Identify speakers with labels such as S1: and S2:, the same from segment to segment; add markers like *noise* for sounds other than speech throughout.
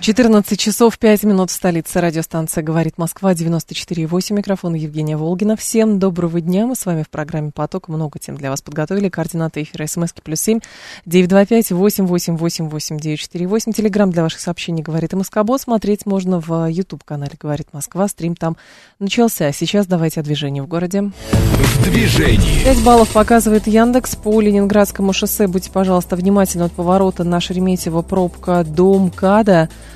S1: 14 часов 5 минут в столице. Радиостанция «Говорит Москва», 94,8. Микрофон Евгения Волгина. Всем доброго дня. Мы с вами в программе «Поток». Много тем для вас подготовили. Координаты эфира смски плюс семь девять два пять восемь восемь восемь восемь девять четыре восемь. Телеграмм для ваших сообщений «Говорит Москобот». Смотреть можно в YouTube-канале «Говорит Москва». Стрим там начался. Сейчас давайте о движении в городе.
S2: В движении.
S1: 5 баллов показывает Яндекс по Ленинградскому шоссе. Будьте, пожалуйста, внимательны от поворота на Шереметьево пробка до МКАДа а,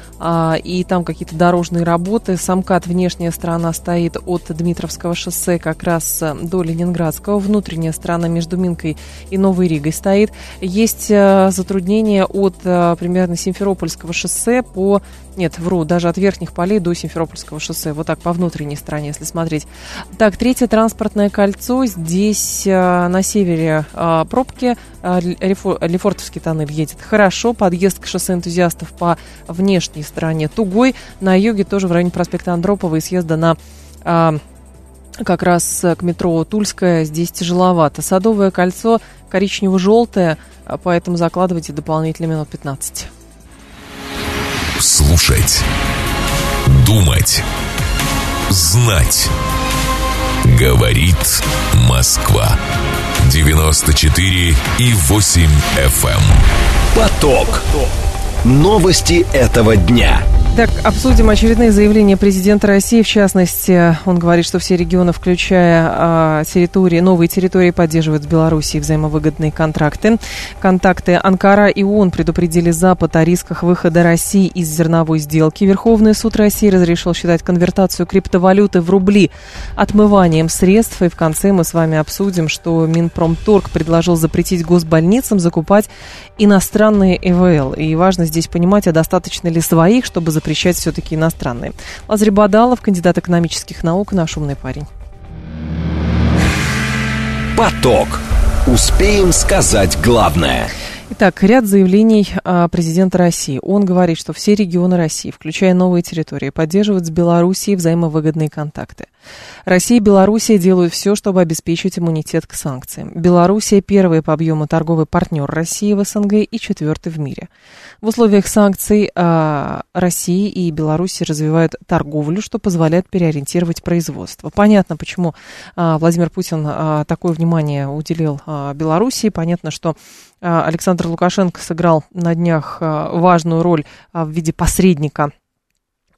S1: и там какие-то дорожные работы. Самкат, внешняя сторона стоит от Дмитровского шоссе как раз э, до Ленинградского, внутренняя сторона между Минкой и Новой Ригой стоит. Есть э, затруднения от э, примерно Симферопольского шоссе по нет, вру, даже от верхних полей до Симферопольского шоссе. Вот так, по внутренней стороне, если смотреть. Так, третье транспортное кольцо. Здесь на севере пробки. Лефортовский тоннель едет хорошо. Подъезд к шоссе энтузиастов по внешней стороне тугой. На юге тоже в районе проспекта Андропова и съезда на... Э, как раз к метро Тульская здесь тяжеловато. Садовое кольцо коричнево-желтое, поэтому закладывайте дополнительно минут 15.
S2: Слушать. Думать. Знать. Говорит Москва. 94 и 8 FM. Эм. Поток. Новости этого дня.
S1: Так, обсудим очередные заявления президента России. В частности, он говорит, что все регионы, включая а, территории, новые территории, поддерживают с Белоруссией взаимовыгодные контракты. Контакты Анкара и ООН предупредили Запад о рисках выхода России из зерновой сделки. Верховный суд России разрешил считать конвертацию криптовалюты в рубли отмыванием средств. И в конце мы с вами обсудим, что Минпромторг предложил запретить госбольницам закупать иностранные ЭВЛ. И важно здесь понимать, а достаточно ли своих, чтобы запретить запрещать все-таки иностранные. Лазарь Бадалов, кандидат экономических наук, наш умный парень.
S2: Поток. Успеем сказать главное –
S1: Итак, ряд заявлений а, президента России. Он говорит, что все регионы России, включая новые территории, поддерживают с Белоруссией взаимовыгодные контакты. Россия и Белоруссия делают все, чтобы обеспечить иммунитет к санкциям. Белоруссия первый по объему торговый партнер России в СНГ и четвертый в мире. В условиях санкций а, России и Беларуси развивают торговлю, что позволяет переориентировать производство. Понятно, почему а, Владимир Путин а, такое внимание уделил а, Белоруссии. Понятно, что а, Александр Лукашенко сыграл на днях а, важную роль а, в виде посредника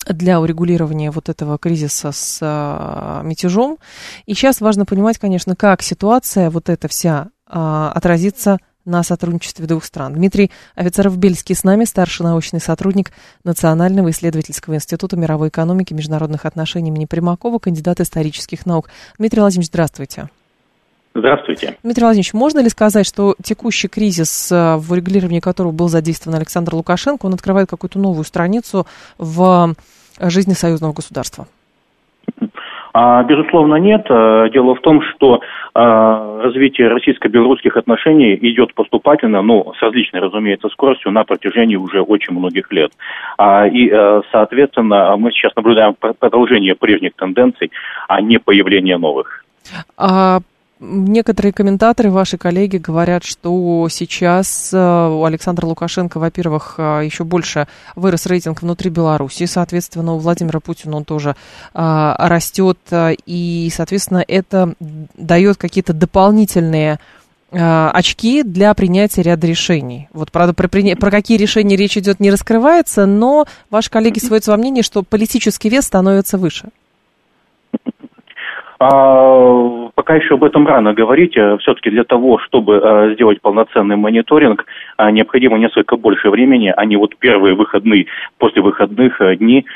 S1: для урегулирования вот этого кризиса с а, мятежом. И сейчас важно понимать, конечно, как ситуация вот эта вся а, отразится на сотрудничестве двух стран. Дмитрий Офицеров-Бельский с нами, старший научный сотрудник Национального исследовательского института мировой экономики и международных отношений имени Примакова, кандидат исторических наук. Дмитрий Владимирович, здравствуйте.
S3: Здравствуйте.
S1: Дмитрий Владимирович, можно ли сказать, что текущий кризис, э, в регулировании которого был задействован Александр Лукашенко, он открывает какую-то новую страницу в жизни союзного государства?
S3: А, безусловно, нет. Э, дело в том, что развитие российско-белорусских отношений идет поступательно, но с различной, разумеется, скоростью на протяжении уже очень многих лет. А, и, соответственно, мы сейчас наблюдаем продолжение прежних тенденций, а не появление новых.
S1: А Некоторые комментаторы, ваши коллеги, говорят, что сейчас э, у Александра Лукашенко, во-первых, э, еще больше вырос рейтинг внутри Беларуси, соответственно, у Владимира Путина он тоже э, растет, и, соответственно, это дает какие-то дополнительные очки для принятия ряда решений. Вот, правда, про, про какие решения речь идет, не раскрывается, но ваши коллеги *laughs* сводятся во мнении, что политический вес становится выше.
S3: А, пока еще об этом рано говорить. Э, Все-таки для того, чтобы а, сделать полноценный мониторинг, а, необходимо несколько больше времени, а не вот первые выходные, после выходных э, дни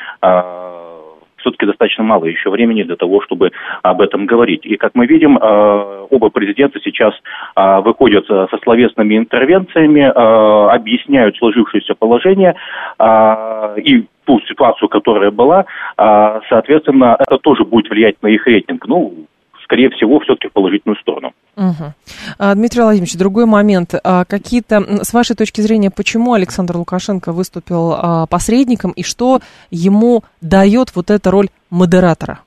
S3: все-таки достаточно мало еще времени для того, чтобы об этом говорить. И как мы видим, оба президента сейчас выходят со словесными интервенциями, объясняют сложившееся положение и ту ситуацию, которая была, соответственно, это тоже будет влиять на их рейтинг. Ну, скорее всего, все-таки в положительную сторону.
S1: Угу. Дмитрий Владимирович, другой момент. А, какие-то, с вашей точки зрения, почему Александр Лукашенко выступил а, посредником и что ему дает вот эта роль модератора?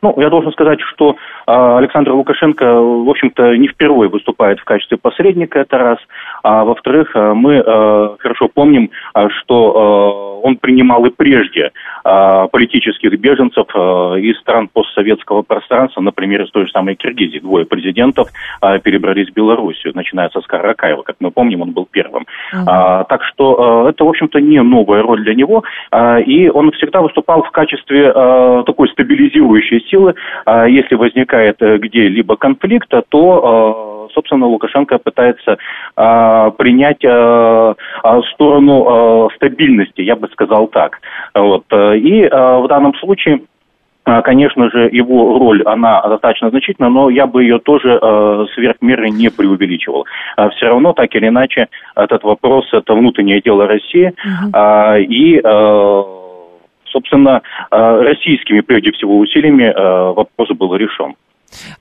S3: Ну, я должен сказать, что Александр Лукашенко, в общем-то, не впервые выступает в качестве посредника, это раз. А во-вторых, э, мы э, хорошо помним, э, что он принимал и прежде политических беженцев из стран постсоветского пространства, например, из той же самой Киргизии. Двое президентов перебрались в Белоруссию, начиная со Оскара Акаева. Как мы помним, он был первым. Uh-huh. А, так что это, в общем-то, не новая роль для него. Э, и он всегда выступал в качестве такой стабилизирующей силы. А если возникает где-либо конфликт, то, собственно, Лукашенко пытается э, принять сторону стабильности, я бы сказал так. Вот. И в данном случае Конечно же, его роль, она достаточно значительна, но я бы ее тоже э, сверх меры не преувеличивал. А все равно, так или иначе, этот вопрос – это внутреннее дело России. Uh-huh. Э, и э, собственно, э, российскими, прежде всего, усилиями э, вопрос был решен.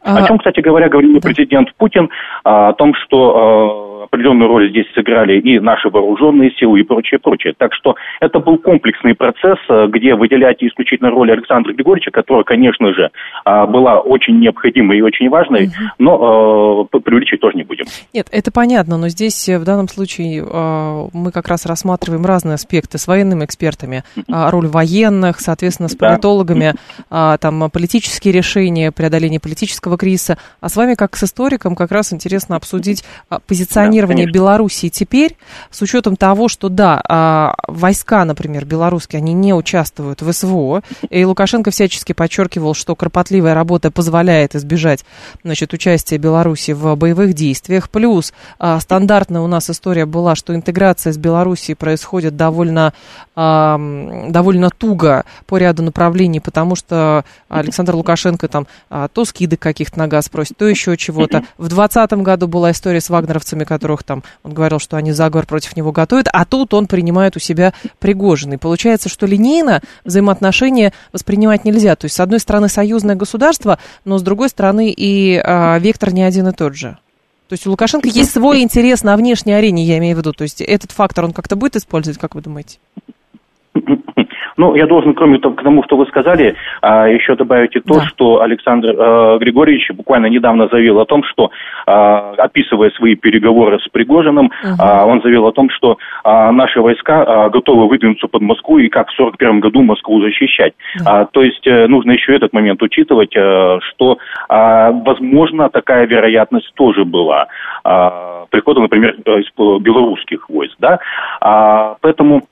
S3: А... О чем, кстати говоря, говорил да. президент Путин, о том, что определенную роль здесь сыграли и наши вооруженные силы и прочее, прочее. Так что это был комплексный процесс, э, где выделять исключительно роль Александра Григорьевича, которая, конечно же, а, была очень необходимой и очень важной, угу. но э, преувеличить тоже не будем.
S1: Нет, это понятно, но здесь э, в данном случае э, мы как раз рассматриваем разные аспекты с военными экспертами, э, роль военных, соответственно, с политологами, да. э, там политические решения, преодоление политического кризиса, а с вами как с историком как раз интересно обсудить позиционирование Белоруссии теперь, с учетом того, что да, а, войска, например, белорусские, они не участвуют в СВО, и Лукашенко всячески подчеркивал, что кропотливая работа позволяет избежать значит, участия Беларуси в боевых действиях, плюс а, стандартная у нас история была, что интеграция с Белоруссией происходит довольно, а, довольно туго по ряду направлений, потому что Александр Лукашенко там то скидок каких-то на газ просит, то еще чего-то. В 2020 году была история с вагнеровцами, которых там он говорил, что они заговор против него готовят, а тут он принимает у себя Пригожин. И получается, что линейно взаимоотношения воспринимать нельзя. То есть, с одной стороны, союзное государство, но с другой стороны и а, вектор не один и тот же. То есть у Лукашенко есть свой интерес на внешней арене, я имею в виду. То есть этот фактор он как-то будет использовать, как вы думаете?
S3: Ну, я должен, кроме того, к тому, что вы сказали, а, еще добавить и то, да. что Александр э, Григорьевич буквально недавно заявил о том, что, а, описывая свои переговоры с Пригожиным, угу. он заявил о том, что наши войска готовы выдвинуться под Москву и как в 1941 году Москву защищать. Да. То есть э, нужно еще этот момент учитывать, э, что, возможно, такая вероятность тоже была прихода, например, из белорусских войск. Да? Поэтому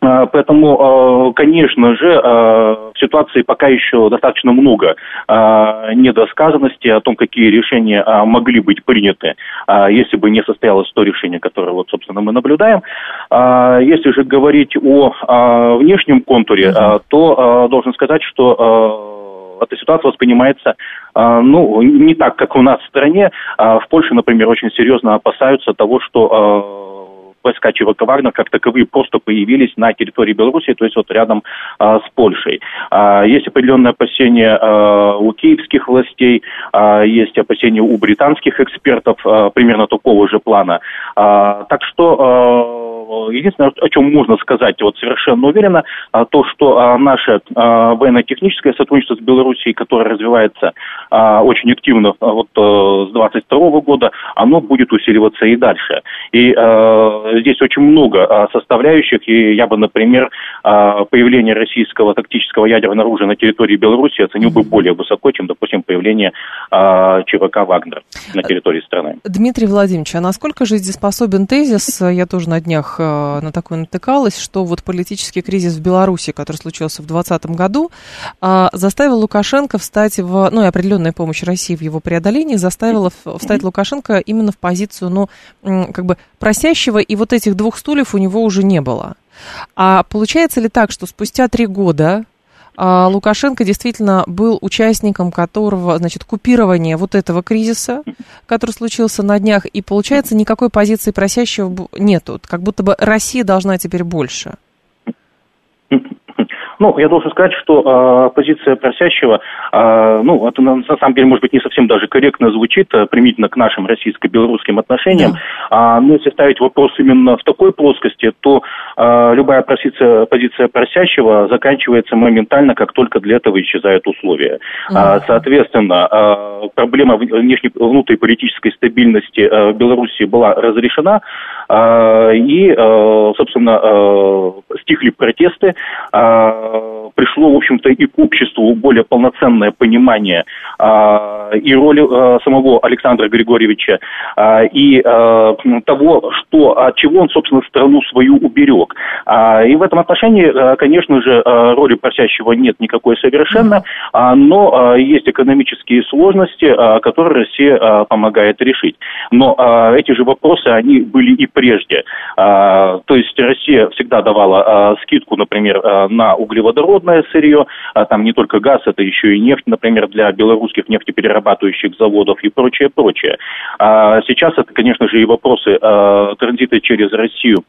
S3: поэтому, а, конечно же, а, в ситуации пока еще достаточно много недосказанности о том, какие решения могли быть приняты, если бы не состоялось то решение, которое, вот, собственно, мы наблюдаем. Если же говорить о внешнем контуре, то должен сказать, что эта ситуация воспринимается ну, не так, как у нас в стране. В Польше, например, очень серьезно опасаются того, что войска ЧВК «Вагнер» как таковые просто появились на территории Беларуси, то есть вот рядом а, с Польшей. А, есть определенные опасения а, у киевских властей, а, есть опасения у британских экспертов а, примерно такого же плана. А, так что а, единственное, о чем можно сказать вот совершенно уверенно, а, то, что а, наше а, военно-техническое сотрудничество с Белоруссией, которое развивается очень активно вот а, с 22 года, оно будет усиливаться и дальше. И а, здесь очень много составляющих, и я бы, например, появление российского тактического ядерного оружия на территории Беларуси оценил бы более высоко, чем, допустим, появление ЧВК «Вагнер» на территории страны.
S1: Дмитрий Владимирович, а насколько жизнеспособен тезис, я тоже на днях на такой натыкалась, что вот политический кризис в Беларуси, который случился в 2020 году, заставил Лукашенко встать в, ну и определенная помощь России в его преодолении заставила встать Лукашенко именно в позицию, ну, как бы просящего и вот этих двух стульев у него уже не было. А получается ли так, что спустя три года Лукашенко действительно был участником которого, значит, купирования вот этого кризиса, который случился на днях, и получается никакой позиции просящего нету, как будто бы Россия должна теперь больше.
S3: Ну, я должен сказать, что э, позиция просящего, э, ну, это на, на самом деле, может быть, не совсем даже корректно звучит, э, примитивно к нашим российско-белорусским отношениям. Да. Э, но если ставить вопрос именно в такой плоскости, то э, любая позиция, позиция просящего заканчивается моментально, как только для этого исчезают условия. Mm-hmm. Э, соответственно, э, проблема внешней, внутриполитической стабильности э, Беларуси была разрешена, э, и, э, собственно, э, стихли протесты, э, пришло, в общем-то, и к обществу более полноценное понимание э, и роли э, самого Александра Григорьевича, э, и э, того, что, от чего он, собственно, страну свою уберег. Э, и в этом отношении, э, конечно же, э, роли просящего нет никакой совершенно, э, но э, есть экономические сложности, э, которые Россия э, помогает решить. Но э, эти же вопросы, они были и прежде. Э, то есть Россия всегда давала э, скидку, например, э, на углеводородное сырье, э, там не только газ, это еще и нефть, например, для белорусских нефтеперерабатывающих заводов и прочее, прочее. А сейчас это, конечно же, и вопросы э, транзита через Россию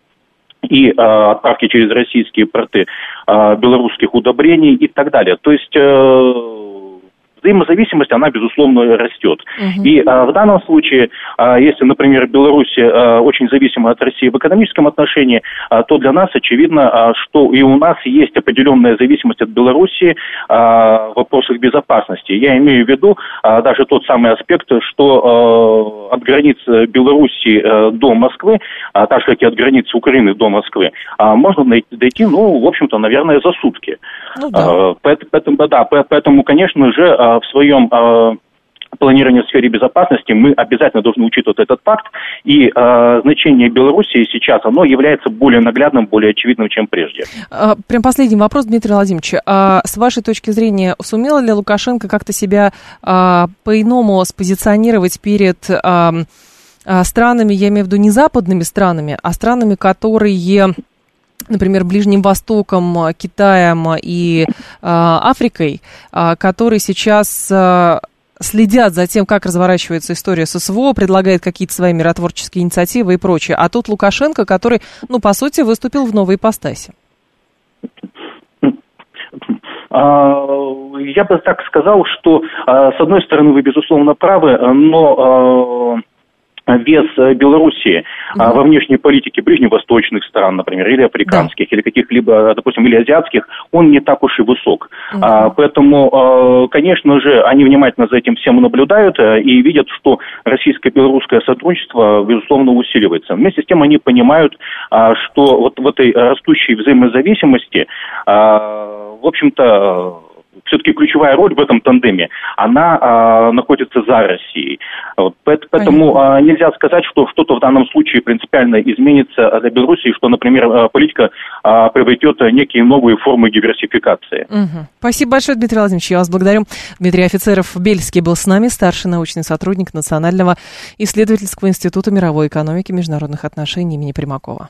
S3: и э, отправки через российские порты э, белорусских удобрений и так далее. То есть э, взаимозависимость, она, безусловно, растет. Угу. И а, в данном случае, а, если, например, Беларусь а, очень зависима от России в экономическом отношении, а, то для нас очевидно, а, что и у нас есть определенная зависимость от Беларуси а, в вопросах безопасности. Я имею в виду а, даже тот самый аспект, что а, от границ Беларуси а, до Москвы, а, так же, как и от границ Украины до Москвы, а, можно дойти, ну, в общем-то, наверное, за сутки. Ну, да. А, поэтому, да, поэтому, конечно же, в своем а, планирования в сфере безопасности мы обязательно должны учитывать этот факт. И э, значение Белоруссии сейчас, оно является более наглядным, более очевидным, чем прежде.
S1: А, прям последний вопрос, Дмитрий Владимирович. А с вашей точки зрения, сумела ли Лукашенко как-то себя а, по-иному спозиционировать перед... А, странами, я имею в виду не западными странами, а странами, которые например, Ближним Востоком, Китаем и э, Африкой, э, которые сейчас э, следят за тем, как разворачивается история с СВО, предлагает какие-то свои миротворческие инициативы и прочее. А тут Лукашенко, который, ну, по сути, выступил в новой ипостаси.
S3: Я бы так сказал, что, с одной стороны, вы, безусловно, правы, но вес э, Белоруссии mm-hmm. во внешней политике ближневосточных стран, например, или африканских, да. или каких-либо, допустим, или азиатских, он не так уж и высок. Mm-hmm. А, поэтому, конечно же, они внимательно за этим всем наблюдают э, и видят, что российско-белорусское сотрудничество, безусловно, усиливается. Вместе с тем они понимают, что вот в этой растущей взаимозависимости, в общем-то, все-таки ключевая роль в этом тандеме, она а, находится за Россией. Вот, поэтому а, нельзя сказать, что что-то в данном случае принципиально изменится для Беларуси, что, например, а, политика а, приобретет некие новые формы диверсификации.
S1: Угу. Спасибо большое, Дмитрий Владимирович. Я вас благодарю. Дмитрий Офицеров Бельский был с нами, старший научный сотрудник Национального исследовательского института мировой экономики и международных отношений имени Примакова.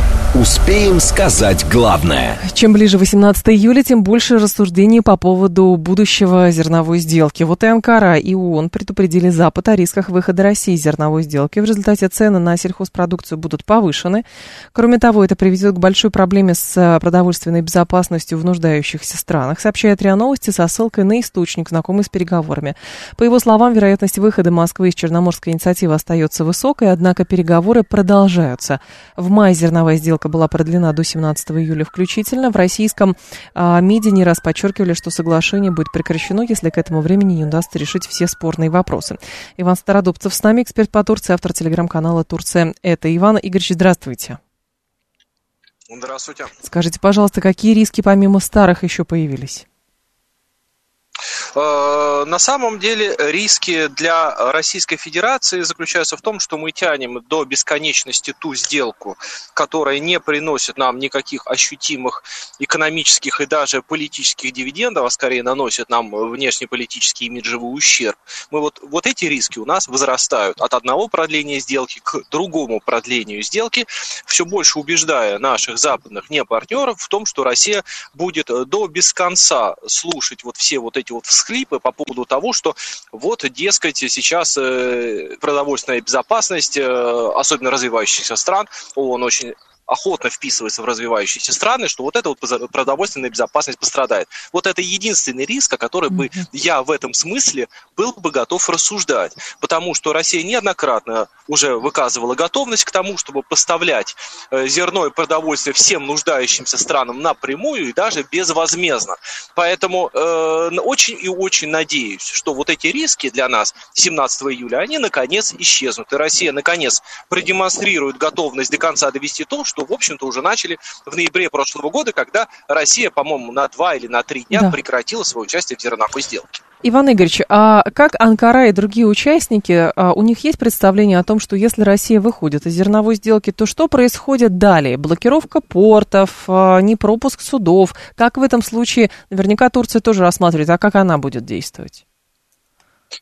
S2: Успеем сказать главное.
S1: Чем ближе 18 июля, тем больше рассуждений по поводу будущего зерновой сделки. Вот и Анкара, и ООН предупредили Запад о рисках выхода России из зерновой сделки. В результате цены на сельхозпродукцию будут повышены. Кроме того, это приведет к большой проблеме с э, продовольственной безопасностью в нуждающихся странах, сообщает РИА Новости со ссылкой на источник, знакомый с переговорами. По его словам, вероятность выхода Москвы из Черноморской инициативы остается высокой, однако переговоры продолжаются. В мае зерновая сделка сделка была продлена до 17 июля включительно. В российском а, МИДе не раз подчеркивали, что соглашение будет прекращено, если к этому времени не удастся решить все спорные вопросы. Иван Стародубцев с нами, эксперт по Турции, автор телеграм-канала «Турция». Это Иван Игоревич, здравствуйте.
S4: Здравствуйте.
S1: Скажите, пожалуйста, какие риски помимо старых еще появились?
S4: Э, на самом деле риски для Российской Федерации заключаются в том, что мы тянем до бесконечности ту сделку, которая не приносит нам никаких ощутимых экономических и даже политических дивидендов, а скорее наносит нам внешнеполитический имиджевый ущерб. Мы вот, вот эти риски у нас возрастают от одного продления сделки к другому продлению сделки, все больше убеждая наших западных непартнеров в том, что Россия будет до без конца слушать вот все вот эти вот всхлипы по поводу того, что вот, дескать, сейчас э, продовольственная безопасность, э, особенно развивающихся стран, он очень охотно вписывается в развивающиеся страны, что вот эта вот продовольственная безопасность пострадает. Вот это единственный риск, о котором бы я в этом смысле был бы готов рассуждать. Потому что Россия неоднократно уже выказывала готовность к тому, чтобы поставлять э, зерно и продовольствие всем нуждающимся странам напрямую и даже безвозмездно. Поэтому э, очень и очень надеюсь, что вот эти риски для нас 17 июля, они наконец исчезнут. И Россия наконец продемонстрирует готовность до конца довести то, что, в общем-то, уже начали в ноябре прошлого года, когда Россия, по-моему, на два или на три дня да. прекратила свое участие в зерновой сделке.
S1: Иван Игоревич, а как Анкара и другие участники, а у них есть представление о том, что если Россия выходит из зерновой сделки, то что происходит далее? Блокировка портов, а, непропуск судов? Как в этом случае, наверняка Турция тоже рассматривает, а как она будет действовать?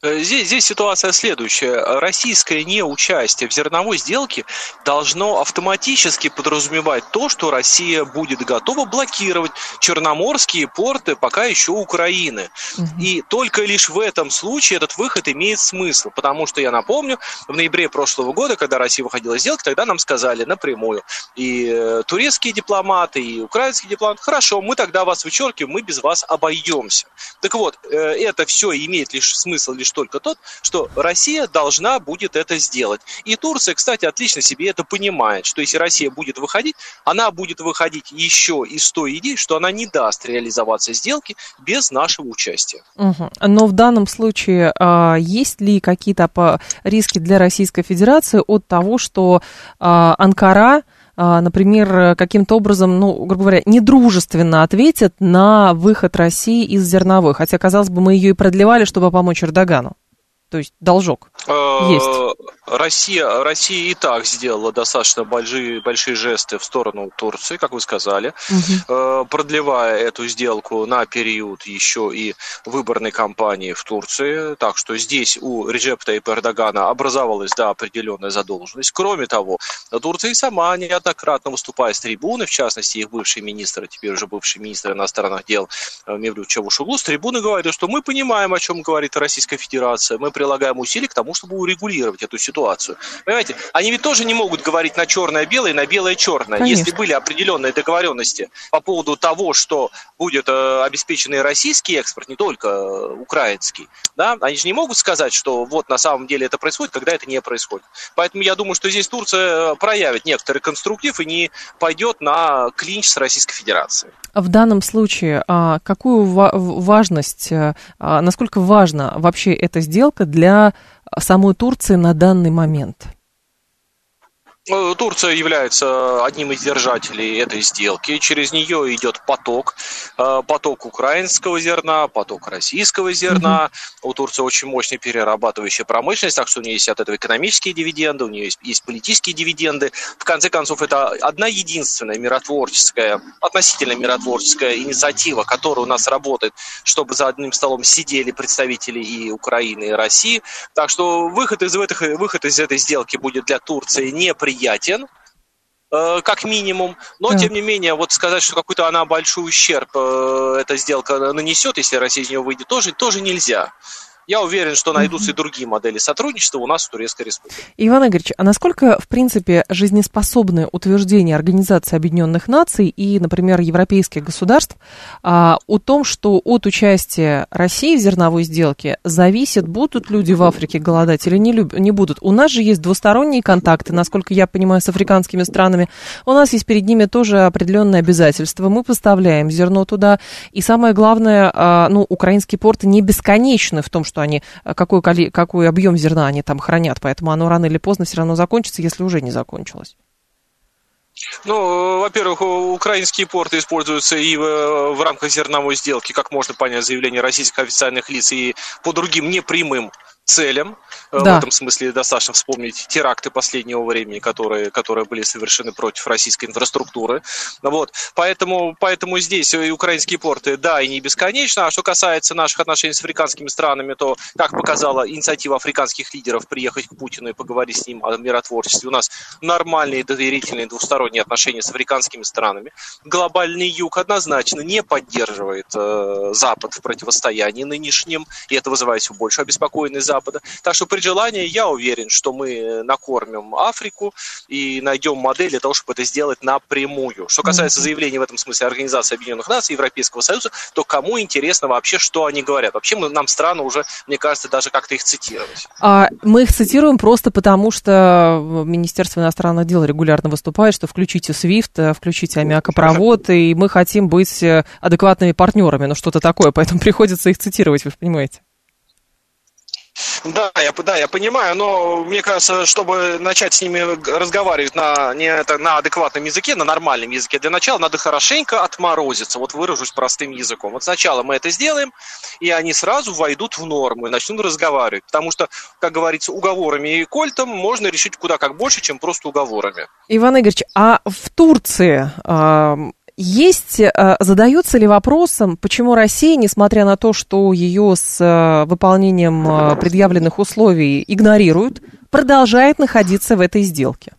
S4: Э, здесь, здесь ситуация следующая. Российское неучастие в зерновой сделке должно автоматически подразумевать то, что Россия будет готова блокировать черноморские порты пока еще Украины. Угу. И только лишь в этом случае этот выход имеет смысл. Потому что, я напомню, в ноябре прошлого года, когда Россия выходила из сделки, тогда нам сказали напрямую и э, турецкие дипломаты, и украинские дипломаты, хорошо, мы тогда вас вычеркиваем, мы без вас обойдемся. Так вот, э, это все имеет лишь смысл лишь только тот, что Россия должна будет это сделать. И Турция, кстати, отлично себе это понимает, что если Россия будет выходить, она будет выходить еще из той идеи, что она не даст реализоваться сделки без нашего участия.
S1: Угу. Но в данном случае а, есть ли какие-то риски для Российской Федерации от того, что а, Анкара например, каким-то образом, ну, грубо говоря, недружественно ответит на выход России из зерновой. Хотя, казалось бы, мы ее и продлевали, чтобы помочь Эрдогану. То есть должок есть.
S4: Россия, Россия и так сделала достаточно большие, большие жесты в сторону Турции, как вы сказали, угу. продлевая эту сделку на период еще и выборной кампании в Турции. Так что здесь у Реджепта и Эрдогана образовалась да, определенная задолженность. Кроме того, Турция и сама неоднократно выступая с трибуны, в частности, их бывший министр, а теперь уже бывший министр иностранных дел э, Мевлют Чавушуглу, с трибуны говорит, что мы понимаем, о чем говорит Российская Федерация, мы прилагаем усилия к тому, чтобы урегулировать эту ситуацию. Понимаете, они ведь тоже не могут говорить на черное-белое, на белое-черное. Если были определенные договоренности по поводу того, что будет э, обеспеченный российский экспорт, не только э, украинский, да, они же не могут сказать, что вот на самом деле это происходит, когда это не происходит. Поэтому я думаю, что здесь Турция э, проявит некоторый конструктив и не пойдет на клинч с Российской Федерацией.
S1: В данном случае а, какую важность, а, насколько важна вообще эта сделка для самой Турции на данный момент?
S4: Э, Турция является одним из держателей этой сделки. Через нее идет поток. Э, поток украинского зерна, поток российского зерна. У Турции очень мощная перерабатывающая промышленность, так что у нее есть от этого экономические дивиденды, у нее есть, есть политические дивиденды. В конце концов, это одна единственная миротворческая, относительно миротворческая инициатива, которая у нас работает, чтобы за одним столом сидели представители и Украины, и России. Так что выход из, этих, выход из этой сделки будет для Турции неприятным неприятен, э, как минимум, но, да. тем не менее, вот сказать, что какой-то она большой ущерб э, эта сделка нанесет, если Россия из нее выйдет, тоже, тоже нельзя. Я уверен, что найдутся и другие модели сотрудничества у нас в Турецкой Республике.
S1: Иван Игоревич, а насколько, в принципе, жизнеспособны утверждения Организации Объединенных Наций и, например, европейских государств а, о том, что от участия России в зерновой сделке зависит, будут люди в Африке голодать или не, люб- не будут? У нас же есть двусторонние контакты, насколько я понимаю, с африканскими странами. У нас есть перед ними тоже определенные обязательства. Мы поставляем зерно туда. И самое главное, а, ну, украинские порты не бесконечны в том, что что они, э, какой, какой объем зерна они там хранят, поэтому оно рано или поздно все равно закончится, если уже не закончилось.
S4: Ну, во-первых, украинские порты используются и в, в рамках зерновой сделки, как можно понять заявление российских официальных лиц, и по другим непрямым целям. Э, да. В этом смысле достаточно вспомнить теракты последнего времени, которые, которые были совершены против российской инфраструктуры. Вот. Поэтому, поэтому здесь и украинские порты, да, и не бесконечно. А что касается наших отношений с африканскими странами, то, как показала инициатива африканских лидеров приехать к Путину и поговорить с ним о миротворчестве, у нас нормальные доверительные двусторонние отношения с африканскими странами. Глобальный юг однозначно не поддерживает э, Запад в противостоянии нынешнем, и это вызывает все больше обеспокоенность Запада. Так что при желании я уверен, что мы накормим Африку и найдем модель для того, чтобы это сделать напрямую. Что касается заявлений в этом смысле Организации Объединенных Наций, Европейского Союза, то кому интересно вообще, что они говорят? Вообще мы, нам странно уже, мне кажется, даже как-то их цитировать.
S1: А мы их цитируем просто потому, что Министерство иностранных дел регулярно выступает, что включите SWIFT, включите аммиакопровод, и мы хотим быть адекватными партнерами, ну что-то такое, поэтому *laughs* приходится их цитировать, вы понимаете.
S4: Да, я, да, я понимаю, но мне кажется, чтобы начать с ними разговаривать на, не это, на адекватном языке, на нормальном языке, для начала надо хорошенько отморозиться, вот выражусь простым языком. Вот сначала мы это сделаем, и они сразу войдут в норму и начнут разговаривать, потому что, как говорится, уговорами и кольтом можно решить куда как больше, чем просто уговорами.
S1: Иван Игоревич, а в Турции есть, э, задается ли вопросом, почему Россия, несмотря на то, что ее с э, выполнением э, предъявленных условий игнорируют, продолжает находиться в этой сделке?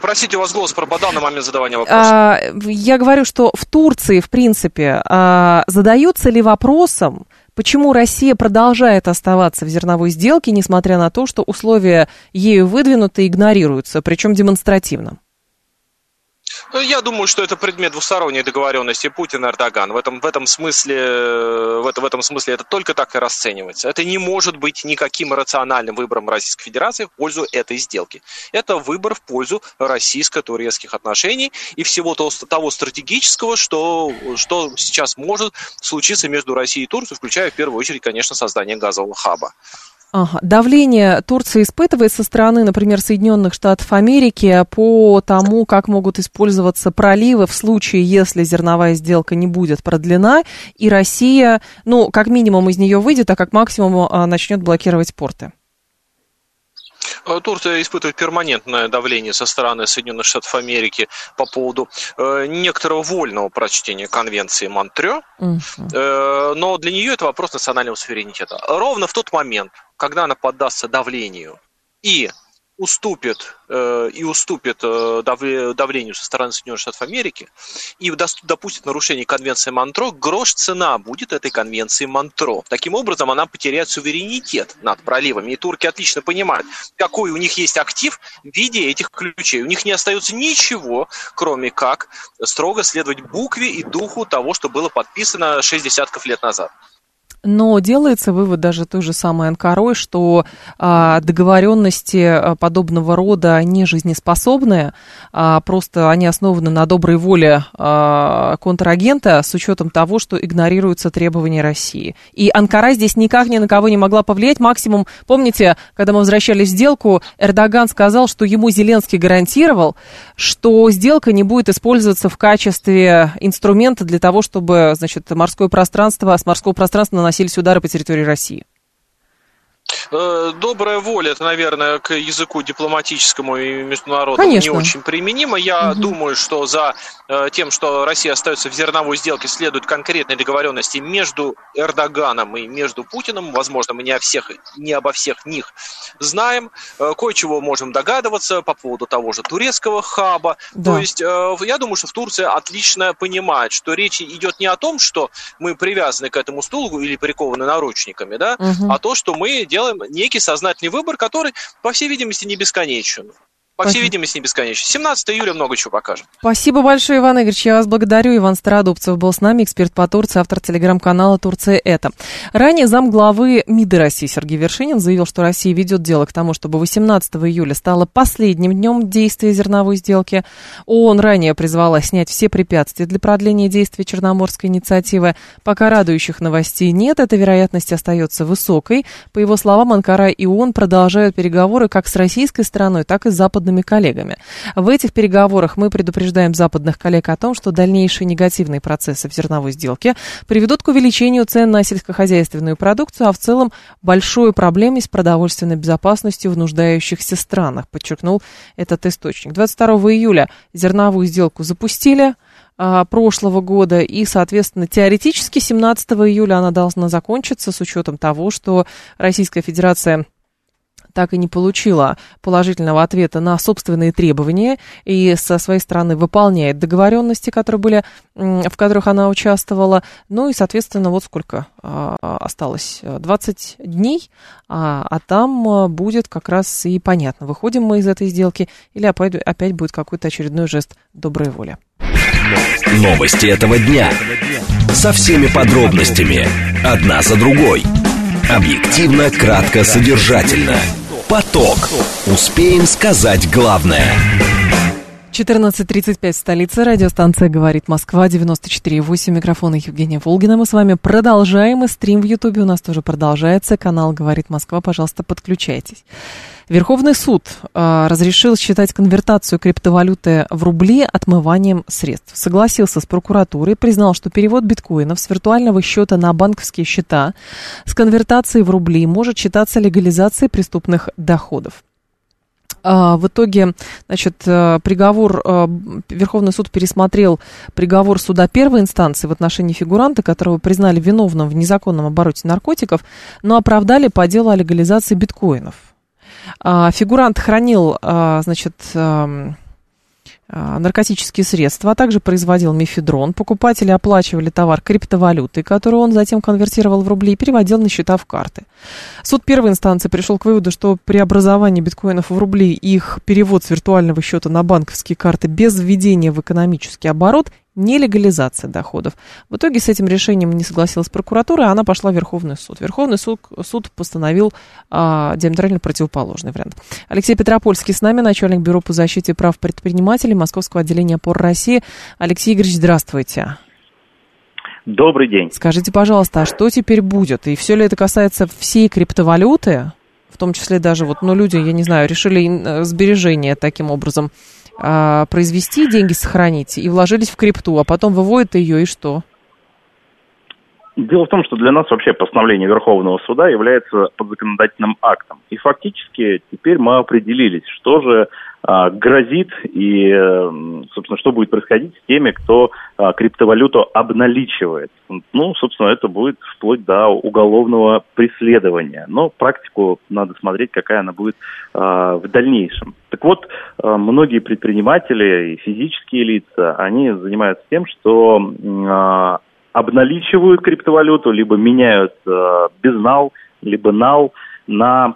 S4: Простите, у вас голос пропадал на момент задавания вопроса.
S1: А, я говорю, что в Турции, в принципе, а, задается ли вопросом, почему Россия продолжает оставаться в зерновой сделке, несмотря на то, что условия ею выдвинуты игнорируются, причем демонстративно?
S4: Ну, я думаю, что это предмет двусторонней договоренности Путин и Эрдоган. В этом, в этом смысле, э, в, это, в этом смысле это только так и расценивается. Это не может быть никаким рациональным выбором Российской Федерации в пользу этой сделки. Это выбор в пользу российско-турецких отношений и всего того, того стратегического, что, что сейчас может случиться между Россией и Турцией, включая в первую очередь, конечно, создание газового хаба.
S1: Ага. Давление Турция испытывает со стороны, например, Соединенных Штатов Америки по тому, как могут использоваться проливы в случае, если зерновая сделка не будет продлена, и Россия, ну, как минимум из нее выйдет, а как максимум а, начнет блокировать порты.
S4: Э, Турция испытывает перманентное давление со стороны Соединенных Штатов Америки по поводу э, некоторого вольного прочтения конвенции Монтрё, э, но для нее это вопрос национального суверенитета. Ровно в тот момент, когда она поддастся давлению и уступит э, и уступит э, давлению со стороны Соединенных Штатов Америки и допустит нарушение конвенции Монтро, грош цена будет этой конвенции Монтро. Таким образом, она потеряет суверенитет над проливами. И турки отлично понимают, какой у них есть актив в виде этих ключей. У них не остается ничего, кроме как строго следовать букве и духу того, что было подписано 6 десятков лет назад.
S1: Но делается вывод даже той же самой Анкарой, что а, договоренности а, подобного рода не жизнеспособны, а просто они основаны на доброй воле а, контрагента с учетом того, что игнорируются требования России. И Анкара здесь никак ни на кого не могла повлиять. Максимум, помните, когда мы возвращались в сделку, Эрдоган сказал, что ему Зеленский гарантировал, что сделка не будет использоваться в качестве инструмента для того, чтобы, значит, морское пространство, с морского пространства наносить наносились удары по территории России?
S4: Э, добрая воля, это, наверное, к языку дипломатическому и международному Конечно. не очень применима. Я угу. думаю, что за э, тем, что Россия остается в зерновой сделке, следуют конкретные договоренности между Эрдоганом и между Путиным. Возможно, мы не, о всех, не обо всех них знаем. Э, кое-чего можем догадываться по поводу того же турецкого хаба. Да. То есть, я думаю, что в Турции отлично понимает, что речь идет не о том, что мы привязаны к этому стулу или прикованы наручниками, да, угу. а то, что мы делаем некий сознательный выбор, который, по всей видимости, не бесконечен. По Спасибо. всей видимости, не бесконечно. 17 июля много чего покажем.
S1: Спасибо большое, Иван Игоревич. Я вас благодарю. Иван Стародубцев был с нами, эксперт по Турции, автор телеграм-канала «Турция это». Ранее замглавы МИДа России Сергей Вершинин заявил, что Россия ведет дело к тому, чтобы 18 июля стало последним днем действия зерновой сделки. ООН ранее призвала снять все препятствия для продления действия Черноморской инициативы. Пока радующих новостей нет, эта вероятность остается высокой. По его словам, Анкара и ООН продолжают переговоры как с российской стороной, так и с западной западными коллегами. В этих переговорах мы предупреждаем западных коллег о том, что дальнейшие негативные процессы в зерновой сделке приведут к увеличению цен на сельскохозяйственную продукцию, а в целом большой проблеме с продовольственной безопасностью в нуждающихся странах, подчеркнул этот источник. 22 июля зерновую сделку запустили а, прошлого года, и, соответственно, теоретически 17 июля она должна закончиться с учетом того, что Российская Федерация так и не получила положительного ответа на собственные требования и со своей стороны выполняет договоренности, которые были, в которых она участвовала. Ну и, соответственно, вот сколько а, осталось? 20 дней, а, а там а, будет как раз и понятно, выходим мы из этой сделки или опять, опять будет какой-то очередной жест доброй воли.
S2: Новости этого дня. Со всеми подробностями. Одна за другой. Объективно, кратко, содержательно. Поток. Успеем сказать главное.
S1: 14.35 в столице. Радиостанция «Говорит Москва», 94.8. Микрофон Евгения Волгина. Мы с вами продолжаем. И стрим в Ютубе у нас тоже продолжается. Канал «Говорит Москва». Пожалуйста, подключайтесь. Верховный суд э, разрешил считать конвертацию криптовалюты в рубли отмыванием средств. Согласился с прокуратурой, признал, что перевод биткоинов с виртуального счета на банковские счета с конвертацией в рубли может считаться легализацией преступных доходов. А, в итоге, значит, э, приговор, э, Верховный суд пересмотрел приговор суда первой инстанции в отношении фигуранта, которого признали виновным в незаконном обороте наркотиков, но оправдали по делу о легализации биткоинов. А, фигурант хранил, а, значит, а, наркотические средства, а также производил мифедрон. Покупатели оплачивали товар криптовалютой, которую он затем конвертировал в рубли и переводил на счета в карты. Суд первой инстанции пришел к выводу, что при образовании биткоинов в рубли их перевод с виртуального счета на банковские карты без введения в экономический оборот нелегализация доходов. В итоге с этим решением не согласилась прокуратура, а она пошла в Верховный суд. Верховный суд, суд постановил а, диаметрально противоположный вариант. Алексей Петропольский с нами, начальник бюро по защите прав предпринимателей Московского отделения ПОР России. Алексей Игоревич, здравствуйте.
S5: Добрый день.
S1: Скажите, пожалуйста, а что теперь будет? И все ли это касается всей криптовалюты? В том числе даже вот, ну, люди, я не знаю, решили э, сбережения таким образом а, произвести, деньги сохранить, и вложились в крипту, а потом выводят ее, и что?
S5: Дело в том, что для нас вообще постановление Верховного суда является подзаконодательным актом. И фактически теперь мы определились, что же грозит и, э, собственно, что будет происходить с теми, кто а, криптовалюту обналичивает. Ну, собственно, это будет вплоть до уголовного преследования. Но практику надо смотреть, какая она будет а, в дальнейшем. Так вот, многие предприниматели и физические лица, они занимаются тем, что обналичивают криптовалюту, либо меняют безнал, либо нал на,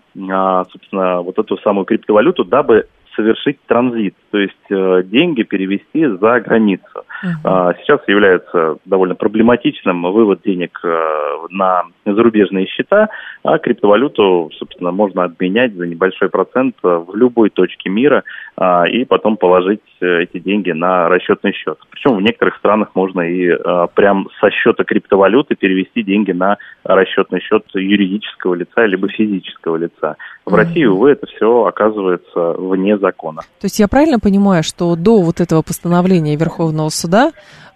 S5: собственно, вот эту самую криптовалюту, дабы совершить транзит, то есть э, деньги перевести за границу. Uh-huh. Сейчас является довольно проблематичным вывод денег э, на зарубежные счета, а криптовалюту, собственно, можно обменять за небольшой процент э, в любой точке мира а, и потом положить эти деньги на расчетный счет. Причем в некоторых странах можно и прям со счета криптовалюты перевести деньги на расчетный счет юридического лица либо физического лица. В России, увы, это все оказывается вне закона.
S1: То есть я правильно понимаю, что до вот этого постановления Верховного суда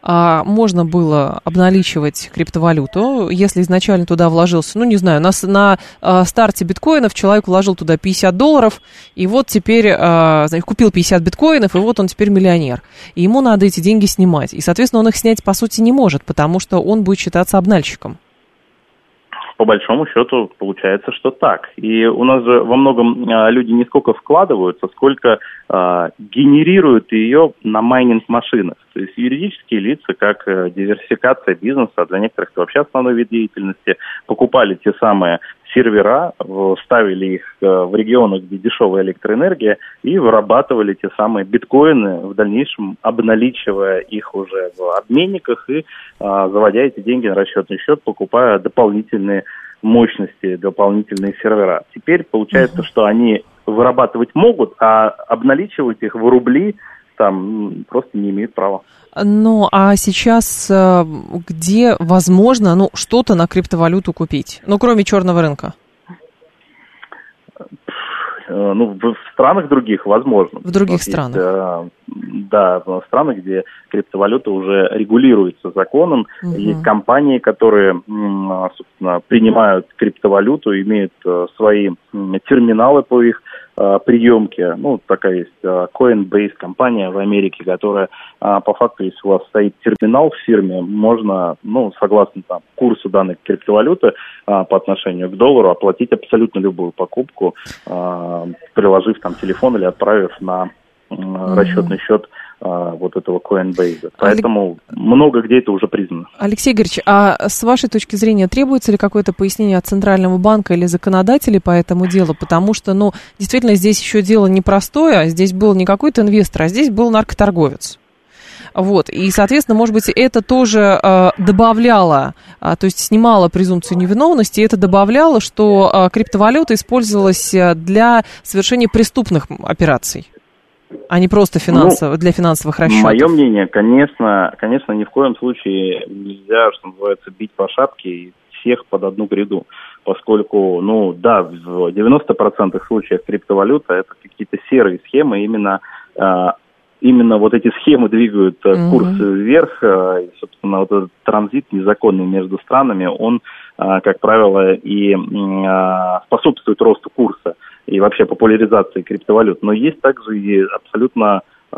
S1: а, можно было обналичивать криптовалюту, если изначально туда вложился, ну, не знаю, на, на а, старте биткоинов человек вложил туда 50 долларов, и вот теперь, а, купил 50 биткоинов, и вот он теперь миллионер. И ему надо эти деньги снимать. И, соответственно, он их снять, по сути, не может, потому что он будет считаться обнальщиком
S5: по большому счету получается, что так. И у нас же во многом а, люди не сколько вкладываются, сколько а, генерируют ее на майнинг-машинах. То есть юридические лица, как а, диверсификация бизнеса, а для некоторых это вообще основной вид деятельности, покупали те самые сервера, ставили их э, в регионы, где дешевая электроэнергия, и вырабатывали те самые биткоины, в дальнейшем обналичивая их уже в обменниках и а, заводя эти деньги на расчетный счет, покупая дополнительные мощности, дополнительные сервера. Теперь получается, uh-huh. что они вырабатывать могут, а обналичивать их в рубли там просто не имеют права.
S1: Ну, а сейчас э, где возможно, ну, что-то на криптовалюту купить? Ну, кроме черного рынка.
S5: Э, ну, в странах других возможно.
S1: В других странах.
S5: Э, да, в странах, где криптовалюта уже регулируется законом. Угу. Есть компании, которые, собственно, принимают криптовалюту, имеют э, свои терминалы по их э, приемке. Ну, такая есть э, Coinbase компания в Америке, которая э, по факту, если у вас стоит терминал в фирме, можно, ну, согласно там, курсу данной криптовалюты по отношению к доллару, оплатить абсолютно любую покупку, приложив там телефон или отправив на расчетный счет вот этого Coinbase. Поэтому Алек... много где это уже признано.
S1: Алексей Игоревич, а с вашей точки зрения требуется ли какое-то пояснение от Центрального банка или законодателей по этому делу? Потому что, ну, действительно, здесь еще дело непростое, а здесь был не какой-то инвестор, а здесь был наркоторговец. Вот, и, соответственно, может быть, это тоже э, добавляло, э, то есть снимало презумпцию невиновности, и это добавляло, что э, криптовалюта использовалась для совершения преступных операций а не просто финансово, ну, для финансовых расчетов?
S5: Мое мнение, конечно, конечно, ни в коем случае нельзя, что называется, бить по шапке и всех под одну гряду, поскольку, ну да, в 90% случаев криптовалюта это какие-то серые схемы, именно э, именно вот эти схемы двигают mm-hmm. курс вверх, э, и, собственно, вот этот транзит незаконный между странами, он, э, как правило, и способствует росту курса и вообще популяризации криптовалют. Но есть также и абсолютно э,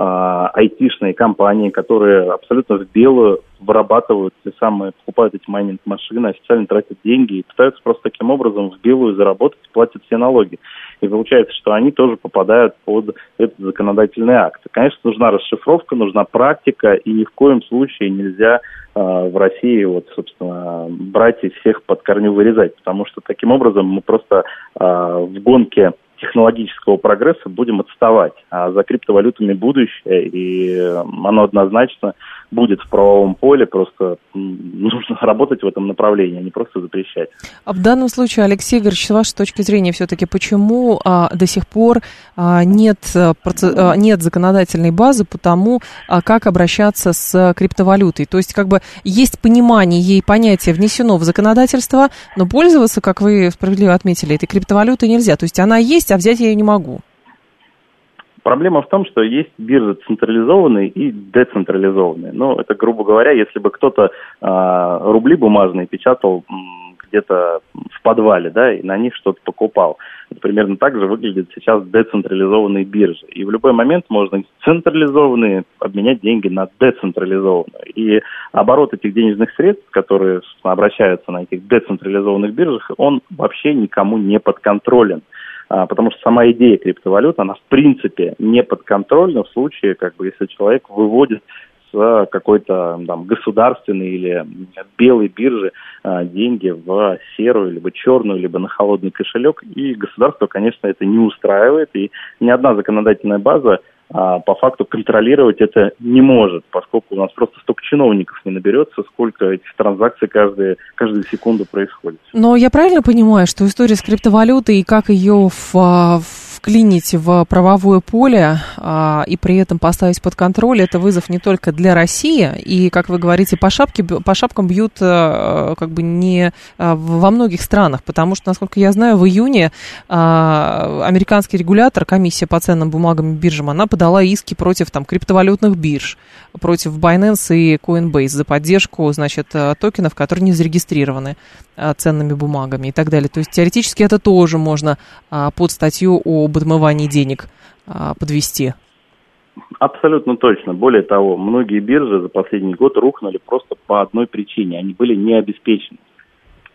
S5: айтишные компании, которые абсолютно в белую вырабатывают те самые, покупают эти майнинг-машины, официально тратят деньги и пытаются просто таким образом в белую заработать, платят все налоги. И получается, что они тоже попадают под этот законодательный акт. Конечно, нужна расшифровка, нужна практика, и ни в коем случае нельзя э, в России, вот, собственно, брать и всех под корню вырезать, потому что таким образом мы просто в гонке технологического прогресса будем отставать. А за криптовалютами будущее, и оно однозначно будет в правовом поле, просто нужно *laughs* работать в этом направлении, а не просто запрещать.
S1: А в данном случае, Алексей Игоревич, с вашей точки зрения, все-таки почему а, до сих пор а, нет, а, а, нет законодательной базы по тому, а, как обращаться с криптовалютой? То есть, как бы есть понимание, ей понятие внесено в законодательство, но пользоваться, как вы справедливо отметили, этой криптовалютой нельзя. То есть она есть, а взять я ее не могу.
S5: Проблема в том, что есть биржи централизованные и децентрализованные. Ну, это, грубо говоря, если бы кто-то э, рубли бумажные печатал где-то в подвале, да, и на них что-то покупал. Это примерно так же выглядят сейчас децентрализованные биржи. И в любой момент можно централизованные обменять деньги на децентрализованные. И оборот этих денежных средств, которые обращаются на этих децентрализованных биржах, он вообще никому не подконтролен. А, потому что сама идея криптовалют, она в принципе не подконтрольна в случае, как бы, если человек выводит с какой-то там государственной или белой биржи а, деньги в серую, либо черную, либо на холодный кошелек. И государство, конечно, это не устраивает. И ни одна законодательная база а, по факту контролировать это не может, поскольку у нас просто столько чиновников не наберется, сколько этих транзакций каждые, каждую секунду происходит.
S1: Но я правильно понимаю, что история с криптовалютой и как ее в, в вклинить в правовое поле а, и при этом поставить под контроль, это вызов не только для России, и, как вы говорите, по, шапке, по шапкам бьют а, как бы не а, во многих странах, потому что, насколько я знаю, в июне а, американский регулятор, комиссия по ценным бумагам и биржам, она подала иски против там, криптовалютных бирж, против Binance и Coinbase за поддержку, значит, токенов, которые не зарегистрированы ценными бумагами и так далее. То есть теоретически это тоже можно а, под статью об отмывании денег а, подвести.
S5: Абсолютно точно. Более того, многие биржи за последний год рухнули просто по одной причине. Они были не обеспечены.